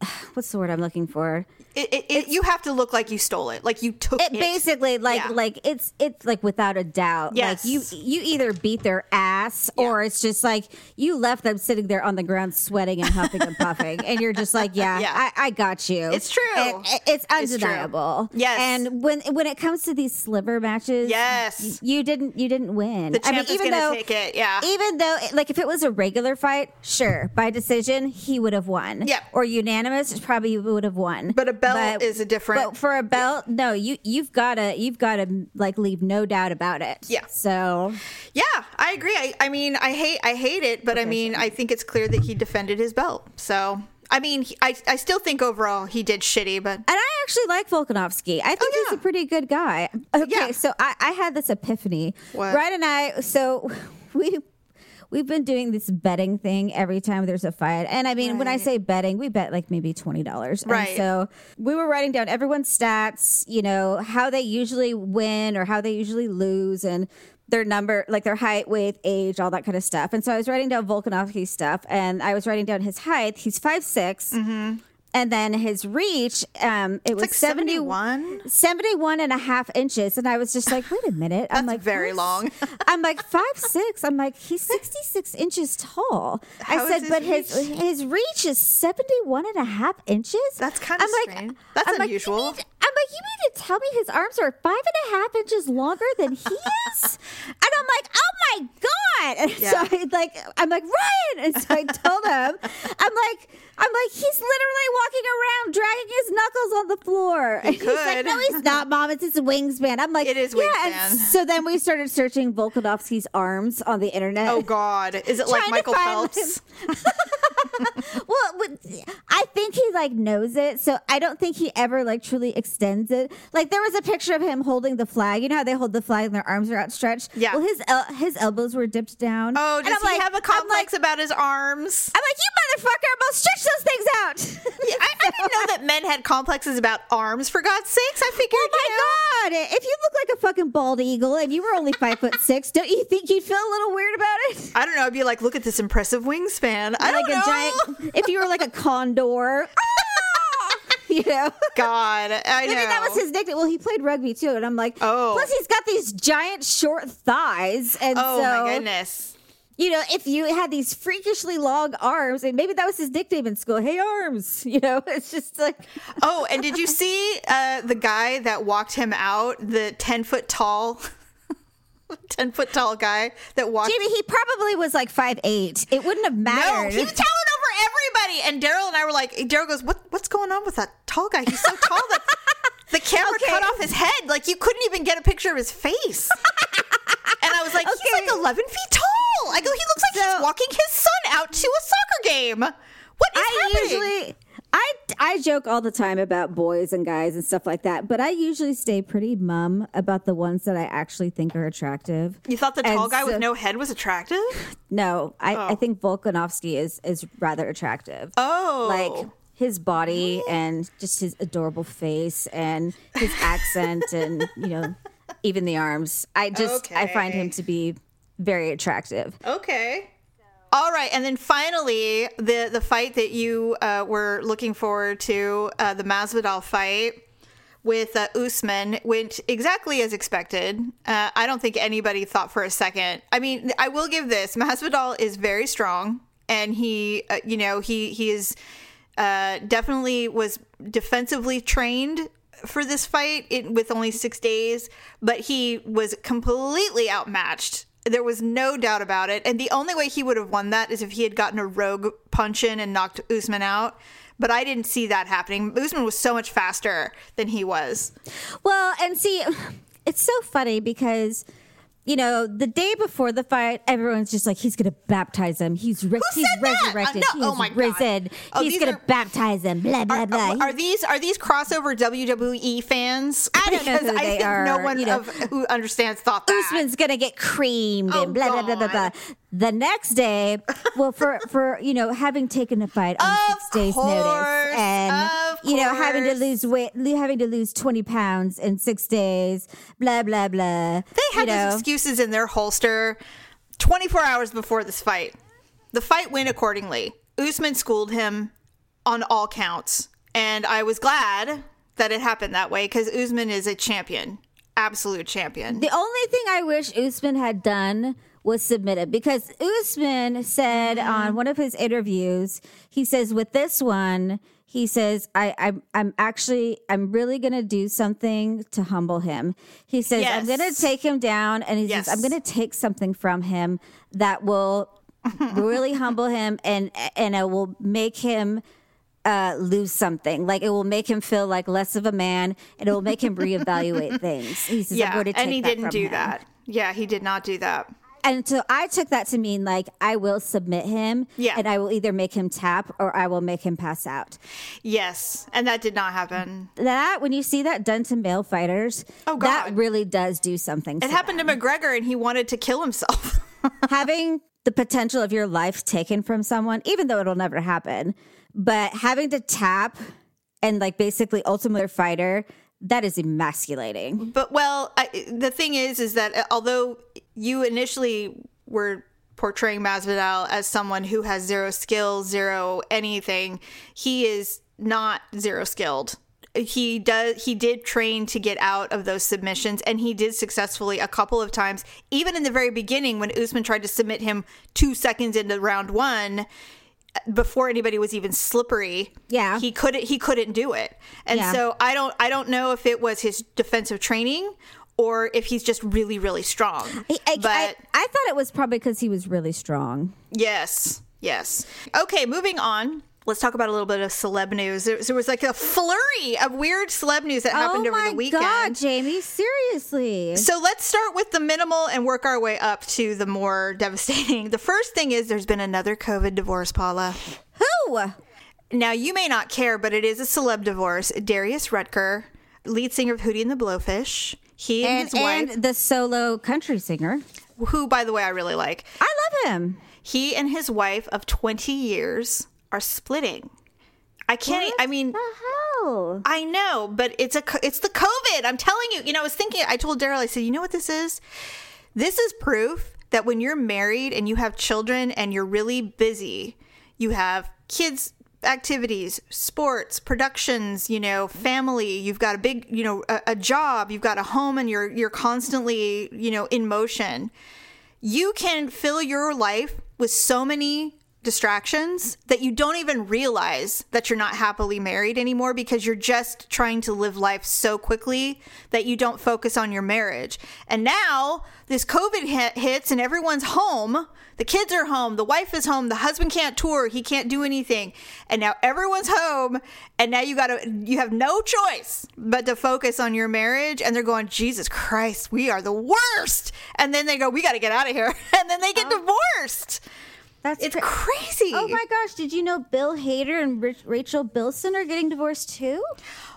C: what's the word I'm looking for?
A: It, it, it, you have to look like you stole it, like you took it.
C: It basically like
A: Yeah.
C: like it's it's like without a doubt.
A: Yes.
C: Like you you either beat their ass or it's just like you left them sitting there on the ground sweating and huffing and puffing and you're just like, yeah,
A: Yeah.
C: I, I got you.
A: It's true.
C: It- it's
A: It's
C: undeniable.
A: Yes.
C: And when when it comes to these sliver matches,
A: Yes.
C: you didn't you didn't win.
A: The champ is gonna take it, yeah.
C: Even though like if it was a regular fight, sure, by decision he would have won.
A: Yep.
C: Or unanimous, probably would have won.
A: But a belt is a different-
C: But for a belt, no, you you've got to you've got to like leave no doubt about it.
A: Yeah.
C: So
A: Yeah, I agree. I, I mean, I hate I hate it, but I mean, I think it's clear that he defended his belt. So, I mean, he, I I still think overall he did shitty, but
C: And I actually like Volkanovski. I think
A: Oh,
C: he's a pretty good guy. Okay,
A: Yeah.
C: so I, I had this epiphany.
A: What?
C: Brad and I, so we we've been doing this betting thing every time there's a fight. And I mean, when I say betting, we bet like maybe twenty dollars.
A: Right.
C: so we were writing down everyone's stats, you know, how they usually win or how they usually lose, and their number, like their height, weight, age, all that kind of stuff. And so I was writing down Volkanovski's stuff, and I was writing down his height. He's five mm-hmm. And then his reach, um, it was
A: like
C: 71,
A: 71.
C: 71 and a half inches. And I was just like, wait a minute. I'm
A: That's
C: like,
A: very long.
C: I'm like, five, six. I'm like, he's 66 inches tall.
A: How
C: I said,
A: his
C: but his
A: reach?
C: his reach is 71 and a half inches.
A: That's
C: I'm like,
A: strange. That's
C: I'm
A: unusual.
C: need- I'm like, you mean to tell me his arms are five and a half inches longer than he is? and I'm like, oh my god! And
A: Yeah.
C: so I like, I'm like Ryan, and so I told him, I'm like, I'm like, he's literally walking around dragging his knuckles on the floor. And he's like, no, he's not, mom. It's his wingspan. I'm like,
A: It is
C: yeah.
A: wingspan.
C: And so then we started searching Volkanovski's arms on the internet.
A: Oh God, is it like Michael Phelps?
C: well, I think he like knows it, so I don't think he ever like truly extends it. Like there was a picture of him holding the flag. You know how they hold the flag and their arms are outstretched.
A: Yeah.
C: Well, his el- his elbows were dipped down.
A: Oh,
C: And
A: does
C: I'm
A: he
C: like-
A: have a complex
C: like,
A: about his arms?
C: I'm like, you motherfucker! I'm gonna stretch those things out.
A: Yeah, I, I didn't know that men had complexes about arms. For God's sakes, I figured.
C: Oh
A: you know,
C: my god! If you look like a fucking bald eagle and you were only five foot six, don't you think you'd feel a little weird about it?
A: I don't know. I'd be like, look at this impressive wingspan. I
C: like
A: don't
C: a
A: know.
C: giant. If you were like a condor, ah! you know.
A: God, I know.
C: Maybe that was his nickname. Well, he played rugby too, and I'm like,
A: Oh.
C: Plus, he's got these giant short thighs, and
A: Oh
C: so
A: my goodness.
C: You know, if you had these freakishly long arms, and maybe that was his nickname in school, "Hey arms," you know, it's just like,
A: Oh, and did you see uh, the guy that walked him out? The ten foot tall, ten foot tall guy that walked.
C: Jamie, he probably was like five eight. It wouldn't have mattered.
A: no, he was towering over everybody. And Daryl and I were like, Daryl goes, "What? What's going on with that tall guy? He's so tall that the camera
C: Okay.
A: cut off his head. Like you couldn't even get a picture of his face." And I was like, "He's like eleven feet tall." I go, "He looks like
C: So-
A: he's walking his son out to a soccer game." What is
C: I
A: happening?
C: usually. I, I joke all the time about boys and guys and stuff like that, but I usually stay pretty mum about the ones that I actually think are attractive.
A: You thought the
C: And
A: tall guy with no head was attractive?
C: No, I, I oh. think Volkanovski is is rather attractive.
A: Oh,
C: like his body and just his adorable face and his accent and you know even the arms. I just I find him to be very attractive.
A: Okay. All right, and then finally, the the fight that you uh, were looking forward to, uh, the Masvidal fight with uh, Usman, went exactly as expected. Uh, I don't think anybody thought for a second. I mean, I will give this: Masvidal is very strong, and he, uh, you know, he he is uh, definitely was defensively trained for this fight in, with only six days, but he was completely outmatched. There was no doubt about it. And the only way he would have won that is if he had gotten a rogue punch in and knocked Usman out. But I didn't see that happening. Usman was so much faster than he was.
C: Well, and see, it's so funny because you know the day before the fight, everyone's just like, he's gonna baptize him. He's re- he's
A: that?
C: resurrected.
A: Uh, no-
C: He
A: oh my God.
C: risen.
A: Oh,
C: he's gonna
A: are-
C: baptize him. Blah blah
A: Are,
C: blah.
A: are these are these crossover WWE fans?
C: I don't know who
A: I
C: they
A: think no one
C: you know.
A: of, who understands thought that.
C: Usman's gonna get creamed
A: Oh,
C: and blah blah blah blah blah. The next day, well, for for you know having taken a fight on
A: Of
C: six days
A: course,
C: notice and you know having to lose weight, having to lose twenty pounds in six days, blah blah blah.
A: They had those excuses in their holster 24 hours before this fight. The fight went accordingly. Usman schooled him on all counts. And I was glad that it happened that way because Usman is a champion, absolute champion.
C: The only thing I wish Usman had done was submitted because Usman said
A: Mm-hmm.
C: on one of his interviews, he says, with this one, he says, I, I'm, I'm actually, I'm really going to do something to humble him. He says, I'm going to take him down and he
A: Yes.
C: says, I'm going to take something from him that will really humble him and, and it will make him uh, lose something. Like it will make him feel like less of a man, and it will make him reevaluate things. He says, "I'm
A: yeah,
C: going to take
A: and he didn't do
C: him."
A: that. Yeah, he did not do that.
C: And so I took that to mean like I will submit him,
A: Yeah.
C: and I will either make him tap or I will make him pass out.
A: Yes, and that did not happen.
C: That when you see that done to male fighters,
A: Oh, God.
C: that really does do something.
A: It happened to McGregor and he wanted to kill himself.
C: having the potential of your life taken from someone, even though it'll never happen, but having to tap and like basically ultimate fighter, that is emasculating.
A: But well, I, the thing is, is that uh, although you initially were portraying Masvidal as someone who has zero skills, zero anything, he is not zero skilled. He does he did train to get out of those submissions and he did successfully a couple of times. Even in the very beginning when Usman tried to submit him 2 seconds into round 1 before anybody was even slippery.
C: Yeah.
A: He couldn't he couldn't do it. And
C: Yeah.
A: so I don't I don't know if it was his defensive training or if he's just really really strong.
C: I, I,
A: but
C: I, I thought it was probably because he was really strong.
A: Yes, yes. Okay, moving on. Let's talk about a little bit of celeb news. There, there was like a flurry of weird celeb news that happened
C: oh
A: over the weekend.
C: Oh my god, Jamie! Seriously.
A: So let's start with the minimal and work our way up to the more devastating. The first thing is there's been another COVID divorce, Paula.
C: Who?
A: Now, you may not care, but it is a celeb divorce. Darius Rucker, lead singer of Hootie and the Blowfish, he and,
C: And,
A: his wife,
C: and the solo country singer.
A: who, by the way, I really like,
C: I love him.
A: he and his wife of 20 years are splitting. I can't, I mean,
C: the hell?
A: I know, but it's a it's the COVID. I'm telling you. You know, I was thinking. I told Daryl. I said, you know what this is? This is proof that when you're married and you have children and you're really busy, you have kids activities, sports, productions, you know, family, you've got a big, you know, a, a job, you've got a home and you're you're constantly, you know, in motion. You can fill your life with so many distractions that you don't even realize that you're not happily married anymore because you're just trying to live life so quickly that you don't focus on your marriage. And now this COVID hit, hits and everyone's home. The kids are home. The wife is home. The husband can't tour. He can't do anything. And now everyone's home. And now you got to, you have no choice but to focus on your marriage. And they're going, Jesus Christ, we are the worst. And then they go, we got to get out of here. And then they get uh-huh. divorced.
C: That's
A: It's
C: cra-
A: crazy.
C: Oh my gosh! Did you know Bill Hader and Rich- Rachel Bilson are getting divorced too?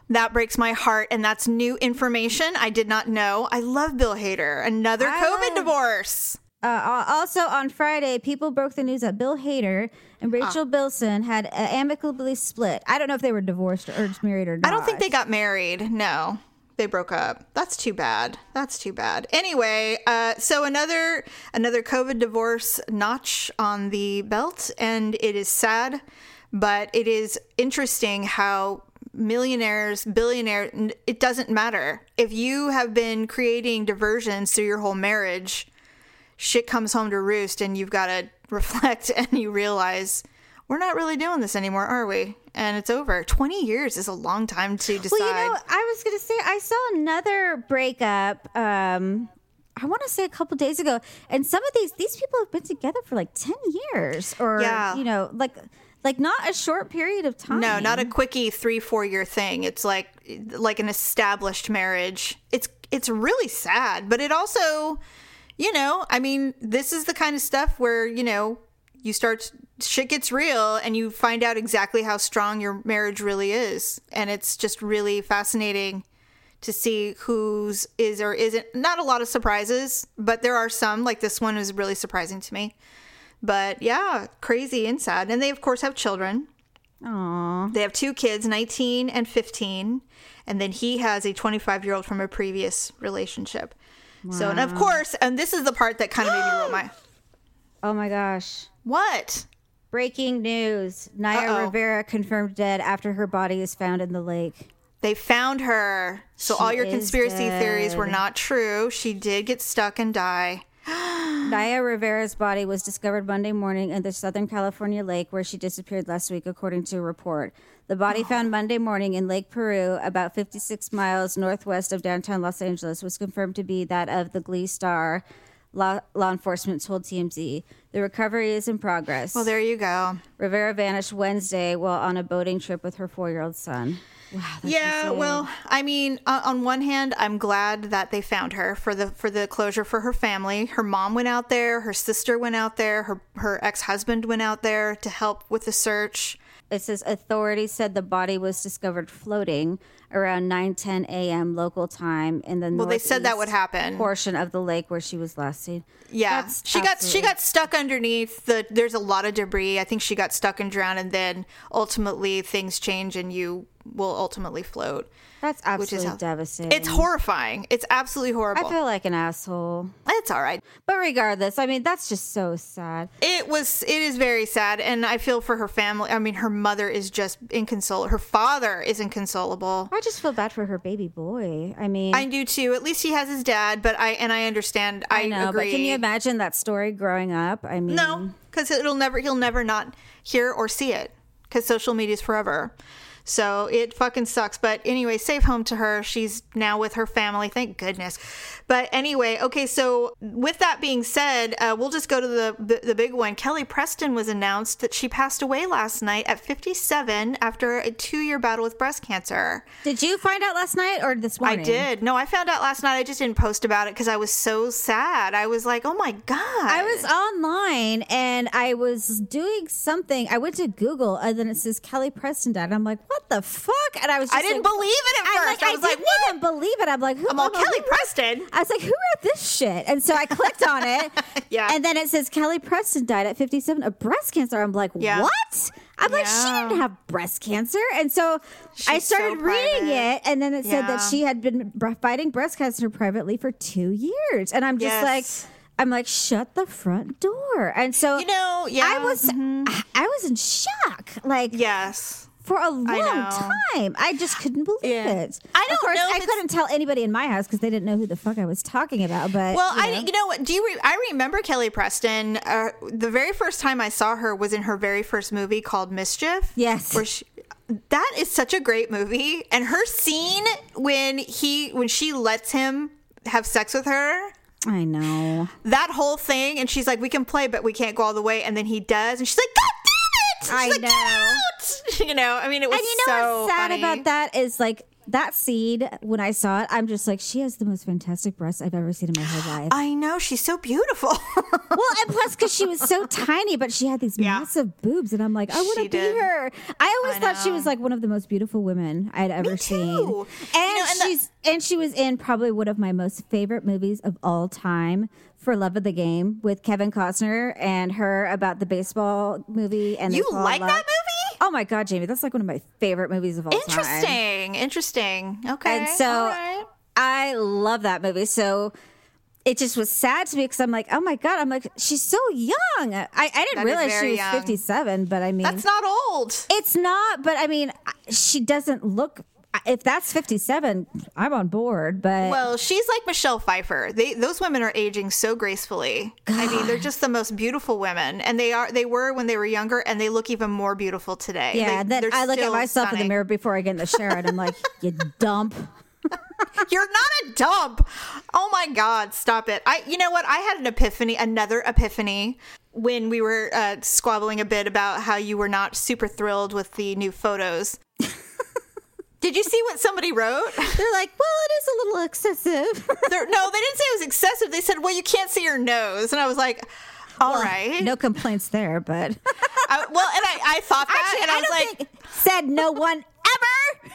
A: That breaks my heart, and that's new information I did not know. I love Bill Hader. Another
C: I
A: COVID
C: love-
A: divorce.
C: Uh, also on Friday, people broke the news that Bill Hader and Rachel Bilson had uh, amicably split. I don't know if they were divorced or just married or not.
A: I don't think they got married. No, they broke up. That's too bad. That's too bad. Anyway, uh, so another another COVID divorce notch on the belt, and it is sad, but it is interesting how millionaires, billionaires, it doesn't matter if you have been creating diversions through your whole marriage. Shit comes home to roost, and you've got to reflect, and you realize we're not really doing this anymore, are we? And it's over. 20 years is a long time to decide.
C: Well, you know, I was going to say I saw another breakup. Um, I want to say a couple days ago, and some of these these people have been together for like ten years, or
A: Yeah.
C: you know, like like not a short period of time.
A: no, not a quickie three, four year thing. It's like like an established marriage. It's it's really sad, but it also, you know, I mean, this is the kind of stuff where, you know, you start shit gets real and you find out exactly how strong your marriage really is. And it's just really fascinating to see who's is or isn't not a lot of surprises, but there are some like this one was really surprising to me. But yeah, crazy and sad. And they of course have children.
C: Aw.
A: They have two kids, 19 and 15, and then he has a 25 year old from a previous relationship. wow. So, and of course, and this is the part that kind of made me roll my
C: Oh my gosh.
A: what?
C: Breaking news. Naya
A: Uh-oh.
C: Rivera confirmed dead after her body is found in the lake.
A: They found her. So
C: She
A: all your conspiracy theories were not true. She did get stuck and die.
C: Naya Rivera's body was discovered Monday morning in the Southern California lake where she disappeared last week, according to a report. The body oh. found Monday morning in Lake Piru, about 56 miles northwest of downtown Los Angeles, was confirmed to be that of the Glee star. Law, law enforcement told TMZ. The recovery is in progress.
A: Well, there you go.
C: Rivera vanished Wednesday while on a boating trip with her four year old son. Wow. that's
A: yeah,
C: insane.
A: well, I mean, on on one hand, I'm glad that they found her for the for the closure for her family. Her mom went out there, her sister went out there, her her ex husband went out there to help with the search.
C: It says authorities said the body was discovered floating around 9:10 a.m. local time in the
A: Well, they said that would happen.
C: portion of the lake where she was last seen.
A: Yeah,
C: That's
A: she got she got stuck underneath the. There's a lot of debris. I think she got stuck and drowned, and then ultimately things change, and you will ultimately float.
C: That's absolutely
A: how-
C: devastating.
A: It's horrifying. It's absolutely horrible.
C: I feel like an asshole.
A: it's all right.
C: But regardless, I mean, that's just so sad.
A: It was. It is very sad, and I feel for her family. I mean, her mother is just inconsolable. Her father is inconsolable.
C: I just feel bad for her baby boy. I mean,
A: I do too. At least he has his dad, but I and I understand. I,
C: I know,
A: agree.
C: but can you imagine that story growing up? I mean,
A: No, because it'll never. He'll never not hear or see it because social media is forever. So it fucking sucks. But anyway, safe home to her. She's now with her family. Thank goodness. But anyway, okay. So with that being said, uh, we'll just go to the, the the big one. Kelly Preston was announced that she passed away last night at 57 after a two year battle with breast cancer.
C: Did you find out last night or this morning?
A: I did. No, I found out last night. I just didn't post about it because I was so sad. I was like, oh my god.
C: I was online and I was doing something. I went to Google and then it says Kelly Preston died. I'm like, what the fuck? And I was just
A: I didn't
C: like,
A: believe it at first.
C: like,
A: I was like,
C: didn't
A: what?
C: even believe it. I'm like, who?
A: I'm all Kelly
C: who-
A: Preston.
C: I was like, who wrote this shit? And so I clicked on it.
A: Yeah.
C: And then it says Kelly Preston died at 57 of breast cancer. I'm like,
A: Yeah.
C: what? I'm like, she didn't have breast cancer. And so I
A: She's so
C: started reading it. And then it said that she had been fighting breast cancer privately for two years. And I'm just
A: Yes.
C: like, I'm like, shut the front door. And so
A: You know, yeah.
C: I was, I, I was in shock. Like,
A: Yes.
C: For a long
A: know.
C: time. I just couldn't believe
A: Yeah.
C: it.
A: I don't
C: of course,
A: know.
C: I couldn't tell anybody in my house because they didn't know who the fuck I was talking about. But
A: Well,
C: you
A: I you know what? Do you? Re- I remember Kelly Preston. Uh, the very first time I saw her was in her very first movie called Mischief.
C: Yes.
A: Where she, that is such a great movie, and her scene when he when she lets him have sex with her.
C: I know.
A: That whole thing, and she's like, "We can play, but we can't go all the way." And then he does, and she's like, "God
C: I
A: like, "Get
C: know.
A: out!" You know, I mean, it was
C: And you know
A: so
C: what's sad
A: funny.
C: about that is like that seed. when I saw it, I'm just like, she has the most fantastic breasts I've ever seen in my whole life.
A: I know she's so beautiful.
C: well, and plus because she was so tiny, but she had these
A: Yeah.
C: massive boobs, and I'm like, I want to be her. I always
A: I
C: thought she was like one of the most beautiful women I'd ever seen,
A: too.
C: and,
A: You know, and the-
C: she's and she was in probably one of my most favorite movies of all time. For Love of the Game with Kevin Costner and her about the baseball movie and
A: You like that movie?
C: Oh my god, Jamie, that's like one of my favorite movies of all time.
A: Interesting. Interesting. Okay.
C: And so
A: right.
C: I love that movie. So it just was sad to me because I'm like, oh my god, I'm like, she's so young. I, I didn't
A: That
C: realize she was
A: young.
C: 57, but I mean,
A: that's not old.
C: it's not. But I mean, she doesn't look. If that's 57, I'm on board. But
A: Well, she's like Michelle Pfeiffer. They those women are aging so gracefully. I mean, they're just the most beautiful women, and they are. They were when they were younger, and they look even more beautiful today.
C: yeah,
A: They-
C: then I look at myself in the mirror before I get in the shower, and I'm like, you dump.
A: You're not a dump. Oh my God, stop it. I you know what? I had an epiphany, another epiphany when we were uh, squabbling a bit about how you were not super thrilled with the new photos. Did you see what somebody wrote?
C: They're like, well, it is a little excessive.
A: They're- no, they didn't say it was excessive. They said, "Well, you can't see your nose," and I was like, "All right."
C: no complaints there, but
A: I, well, and I, I thought that,
C: Actually,
A: and I,
C: I
A: was like,
C: said no one ever.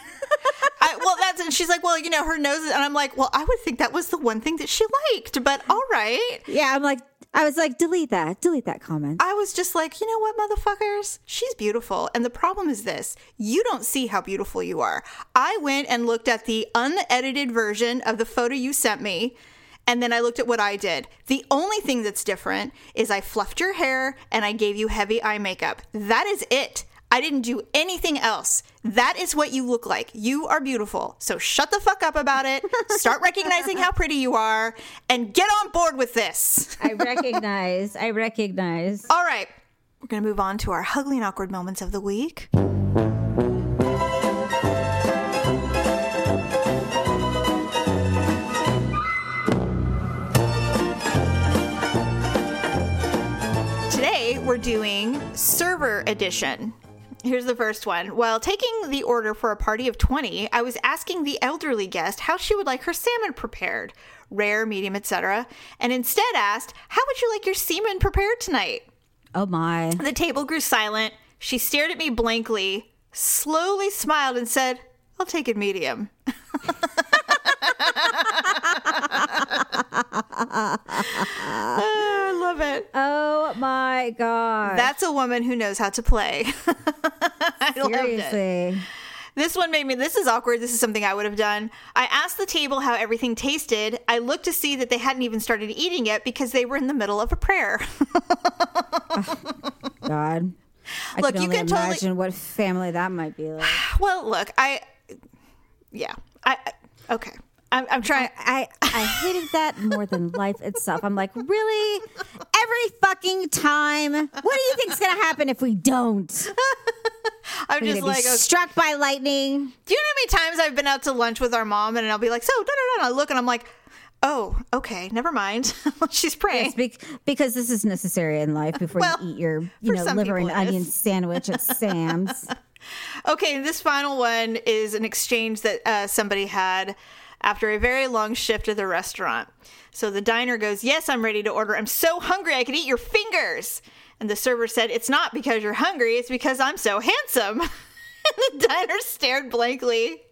A: I, "Well, that's." And she's like, "Well, you know, her nose," is, and I'm like, "Well, I would think that was the one thing that she liked, but all right."
C: Yeah, I'm like, I was like, delete that, delete that comment.
A: I was just like, you know what, motherfuckers? She's beautiful. And the problem is this you don't see how beautiful you are. I went and looked at the unedited version of the photo you sent me. And then I looked at what I did. The only thing that's different is I fluffed your hair and I gave you heavy eye makeup. That is it. I didn't do anything else. That is what you look like. You are beautiful. So shut the fuck up about it. Start recognizing how pretty you are and get on board with this.
C: I recognize, I recognize.
A: All right. We're going to move on to our ugly and awkward moments of the week. Today, we're doing server edition. Here's the first one. While taking the order for a party of 20, I was asking the elderly guest how she would like her salmon prepared rare, medium, etc. and instead asked, How would you like your semen prepared tonight?
C: Oh my.
A: The table grew silent. She stared at me blankly, slowly smiled, and said, I'll take it medium. I love it.
C: Oh my god.
A: That's a woman who knows how to play. I.
C: Seriously.
A: This one made me, this is awkward. This is something I would have done. I asked the table how everything tasted. I looked to see that they hadn't even started eating yet because they were in the middle of a prayer.
C: Oh, god. I
A: Look,
C: can
A: you can totally-
C: imagine what family that might be like.
A: well, look, I, yeah, I- okay. I'm, I'm trying.
C: I, I hated that more than life itself. I'm like, really? Every fucking time? What do you think's gonna happen if we don't?
A: I'm just like,
C: be
A: okay.
C: struck by lightning.
A: do you know how many times I've been out to lunch with our mom and I'll be like, so, da, da, da, and I look and I'm like, oh, okay, never mind. She's praying.
C: Yes, bec- because this is necessary in life before
A: Well,
C: you eat your, you know, liver and onion sandwich at Sam's.
A: Okay, this final one is an exchange that uh, somebody had after a very long shift at the restaurant. So the diner goes, Yes, I'm ready to order. I'm so hungry, I could eat your fingers. And the server said, It's not because you're hungry, it's because I'm so handsome. and the diner stared blankly.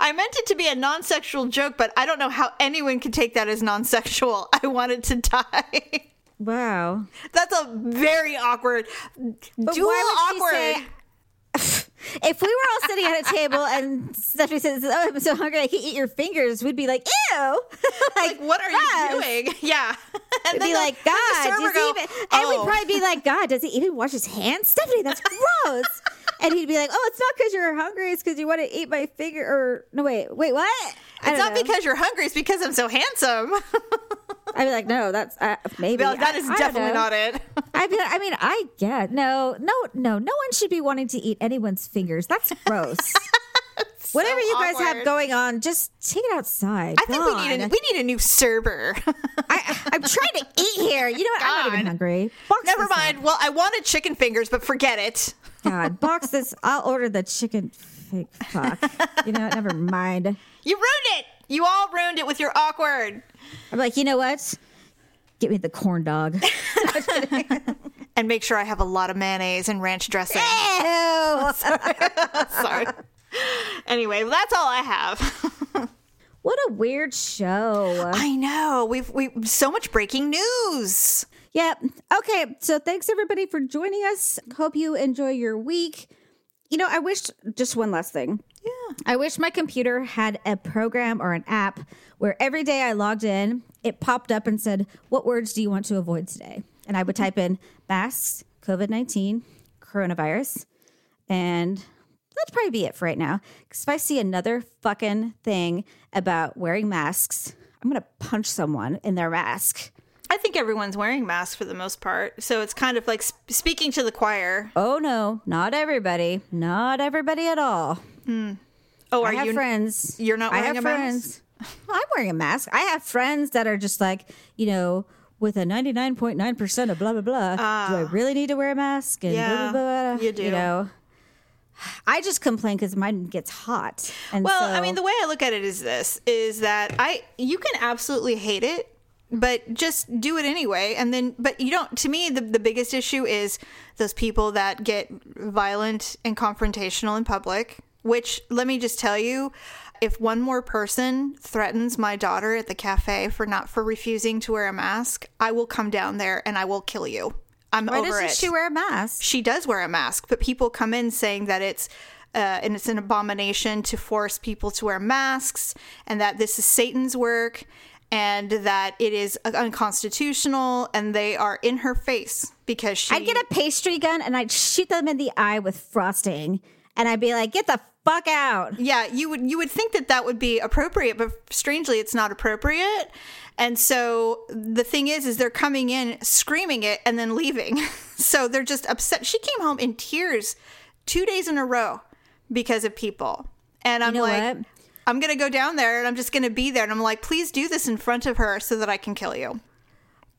A: I meant it to be a non sexual joke, but I don't know how anyone could take that as non sexual. I wanted to die.
C: Wow.
A: That's a very awkward,
C: But
A: dual
C: why would she
A: awkward.
C: say- if we were all sitting at a table and Stephanie says, "Oh, I'm so hungry, I can eat your fingers," we'd be like, "Ew!"
A: like, what are
C: gross.
A: you doing? Yeah. And
C: We'd be
A: the-
C: like,
A: then
C: God, does he
A: go,
C: even? And we'd
A: "Oh."
C: probably be like, God, does he even wash his hands? Stephanie, that's gross. and he'd be like, Oh, it's not because you're hungry. It's because you want to eat my finger. Or no, wait, wait, what? I
A: It's not
C: know.
A: because you're hungry. It's because I'm so handsome.
C: I'd be like, No, that's uh, maybe
A: Well, that
C: I-
A: is
C: I
A: definitely not it.
C: I'd be like, I mean, I get no, no, no. No one should be wanting to eat anyone's fingers. That's gross. Whatever you guys have going on, just take it outside.
A: I think we need a, we need a new server.
C: I, I'm trying to eat here. You know what? I'm not even hungry. Box
A: Never
C: this up.
A: mind. Well, I wanted chicken fingers, but forget it.
C: God, box this. I'll order the chicken. Fuck. You know what? Never mind.
A: You ruined it. You all ruined it with your awkward.
C: I'm like, you know what? Get me the corn dog.
A: And make sure I have a lot of mayonnaise and ranch dressing.
C: Ew.
A: Sorry. Anyway, that's all I have.
C: What a weird show.
A: I know. We've we so much breaking news.
C: Yep. Okay. So thanks everybody for joining us. Hope you enjoy your week. You know, I wish just one last thing.
A: Yeah.
C: I wish my computer had a program or an app where every day I logged in, it popped up and said, What words do you want to avoid today? And I would type in masks, COVID 19, coronavirus, and that'd probably be it for right now. Because if I see another fucking thing about wearing masks, I'm going to punch someone in their mask.
A: I think everyone's wearing masks for the most part. So it's kind of like sp- speaking to the choir.
C: Oh no, not everybody. Not everybody at all.
A: Oh, are
C: I have
A: you
C: friends.
A: you're not
C: I have
A: a
C: friends. Well, I'm wearing a mask. I have friends that are just like, you know, with a 99.9% of blah, blah, blah. do I really need to wear a mask? And
A: Ah. Yeah,
C: blah, blah, blah.
A: you do.
C: You know, I just complain because mine gets hot. And
A: Well,
C: so,
A: I mean, the way I look at it is this: is that I you can absolutely hate it, but just do it anyway. And then, but you don't. To me, the the biggest issue is those people that get violent and confrontational in public. Which let me just tell you. If one more person threatens my daughter at the cafe for not for refusing to wear a mask, I will come down there and I will kill you. I'm
C: why
A: over
C: doesn't
A: it
C: she wear a mask?
A: she does wear a mask, but people come in saying that it's uh, and it's an abomination to force people to wear masks, and that this is Satan's work, and that it is unconstitutional, and they are in her face because she.
C: I'd get a pastry gun and I'd shoot them in the eye with frosting. And I'd be like, get the fuck out.
A: yeah, you would you would think that that would be appropriate, but strangely, it's not appropriate. And so the thing is, is they're coming in screaming it and then leaving. so they're just upset. She came home in tears two days in a row because of people. And I'm
C: know
A: like,
C: what?
A: I'm gonna go down there and I'm just gonna be there. And I'm like, please do this in front of her so that I can kill you.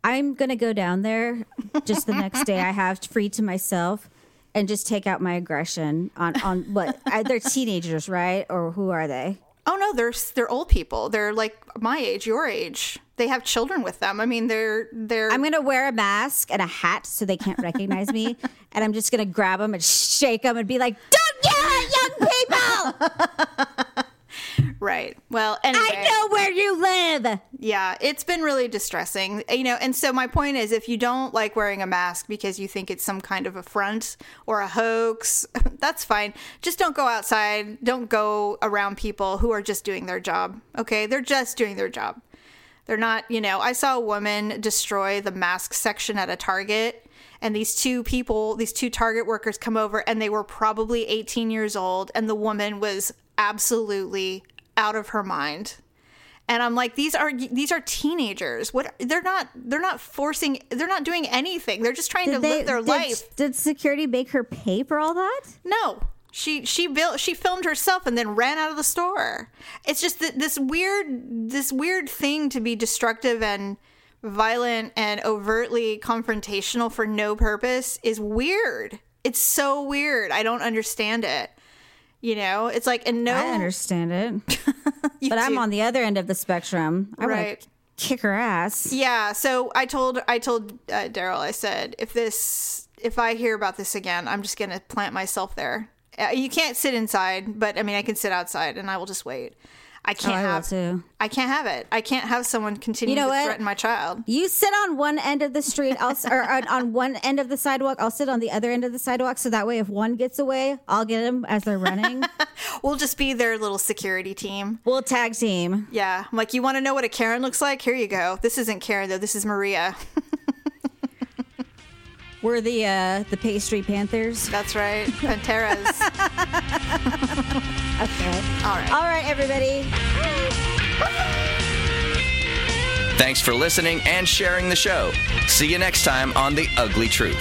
C: I'm gonna go down there just the next day I have free to myself and just take out my aggression on on what they're teenagers, right? Or who are they?
A: Oh no, they're they're old people. They're like my age, your age. They have children with them. I mean, they're they're.
C: I'm gonna wear a mask and a hat so they can't recognize me, and I'm just gonna grab them and shake them and be like, "Don't yell at young people!
A: Right. Well, anyway.
C: I know where you live."
A: Yeah, it's been really distressing. You know, and so my point is if you don't like wearing a mask because you think it's some kind of affront or a hoax, that's fine. Just don't go outside. Don't go around people who are just doing their job. Okay? They're just doing their job. They're not, you know, I saw a woman destroy the mask section at a Target and these two people, these two Target workers come over and they were probably 18 years old and the woman was absolutely out of her mind. And i'm like these are these are teenagers. What they're not they're not forcing they're not doing anything. They're just trying to
C: They-
A: live their
C: did,
A: life.
C: Did security make her pay for all that?
A: no. She she built she filmed herself and then ran out of the store. It's just that this weird this weird thing to be destructive and violent and overtly confrontational for no purpose is weird. It's so weird. I don't understand it you know it's like and no
C: I understand it, but I'm on the other end of the spectrum. I
A: Right.
C: want kick her ass.
A: Yeah, so I told I told uh, Daryl I said if this if I hear about this again, I'm just gonna plant myself there. Uh, you can't sit inside, but I mean I can sit outside and I will just wait. I
C: Oh,
A: can't
C: I
A: have
C: too.
A: I can't have it. I can't have someone continue
C: You know
A: to
C: what?
A: threaten my child.
C: You sit on one end of the street, I'll, or on, on one end of the sidewalk. I'll sit on the other end of the sidewalk, so that way, if one gets away, I'll get them as they're running.
A: We'll just be their little security team.
C: we'll tag team.
A: Yeah, I'm like you want to know what a Karen looks like? Here you go. This isn't Karen though. This is Maria.
C: We're the uh, the pastry panthers.
A: That's right. Panteras.
C: Okay.
A: All right.
C: All right, everybody.
B: Thanks for listening and sharing the show. See you next time on The Ugly Truth.